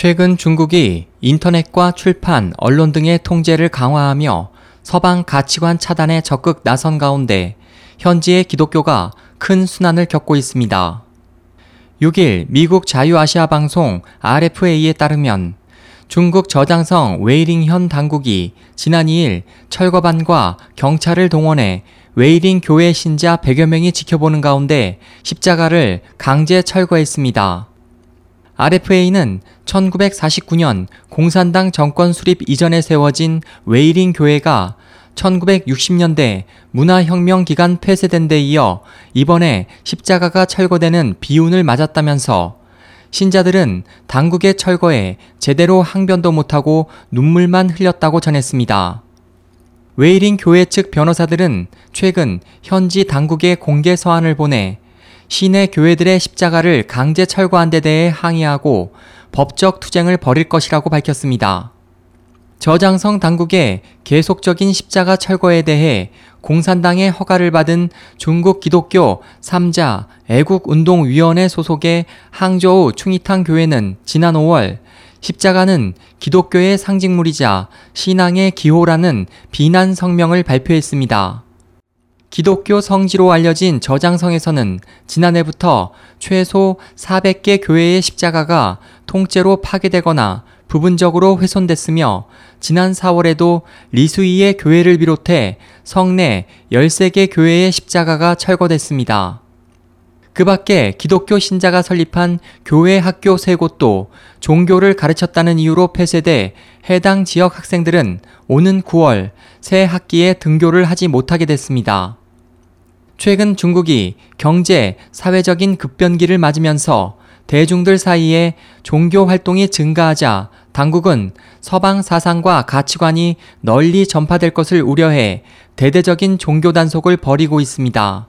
최근 중국이 인터넷과 출판, 언론 등의 통제를 강화하며 서방 가치관 차단에 적극 나선 가운데 현지의 기독교가 큰 수난을 겪고 있습니다. 6일 미국 자유아시아 방송 RFA에 따르면 중국 저장성 웨이링현 당국이 지난 2일 철거반과 경찰을 동원해 웨이링 교회 신자 100여 명이 지켜보는 가운데 십자가를 강제 철거했습니다. RFA는 1949년 공산당 정권 수립 이전에 세워진 웨이링 교회가 1960년대 문화혁명 기간 폐쇄된 데 이어 이번에 십자가가 철거되는 비운을 맞았다면서 신자들은 당국의 철거에 제대로 항변도 못하고 눈물만 흘렸다고 전했습니다. 웨이링 교회 측 변호사들은 최근 현지 당국에 공개 서한을 보내 시내 교회들의 십자가를 강제 철거한 데 대해 항의하고 법적 투쟁을 벌일 것이라고 밝혔습니다. 저장성 당국의 계속적인 십자가 철거에 대해 공산당의 허가를 받은 중국 기독교 3자 애국운동위원회 소속의 항저우 충이탕 교회는 지난 5월 십자가는 기독교의 상징물이자 신앙의 기호라는 비난 성명을 발표했습니다. 기독교 성지로 알려진 저장성에서는 지난해부터 최소 400개 교회의 십자가가 통째로 파괴되거나 부분적으로 훼손됐으며 지난 4월에도 리수이의 교회를 비롯해 성내 13개 교회의 십자가가 철거됐습니다. 그 밖에 기독교 신자가 설립한 교회 학교 세 곳도 종교를 가르쳤다는 이유로 폐쇄돼 해당 지역 학생들은 오는 9월 새 학기에 등교를 하지 못하게 됐습니다. 최근 중국이 경제, 사회적인 급변기를 맞으면서 대중들 사이에 종교 활동이 증가하자 당국은 서방 사상과 가치관이 널리 전파될 것을 우려해 대대적인 종교 단속을 벌이고 있습니다.